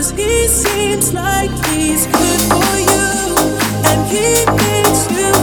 Cause he seems like he's good for you, and he makes you.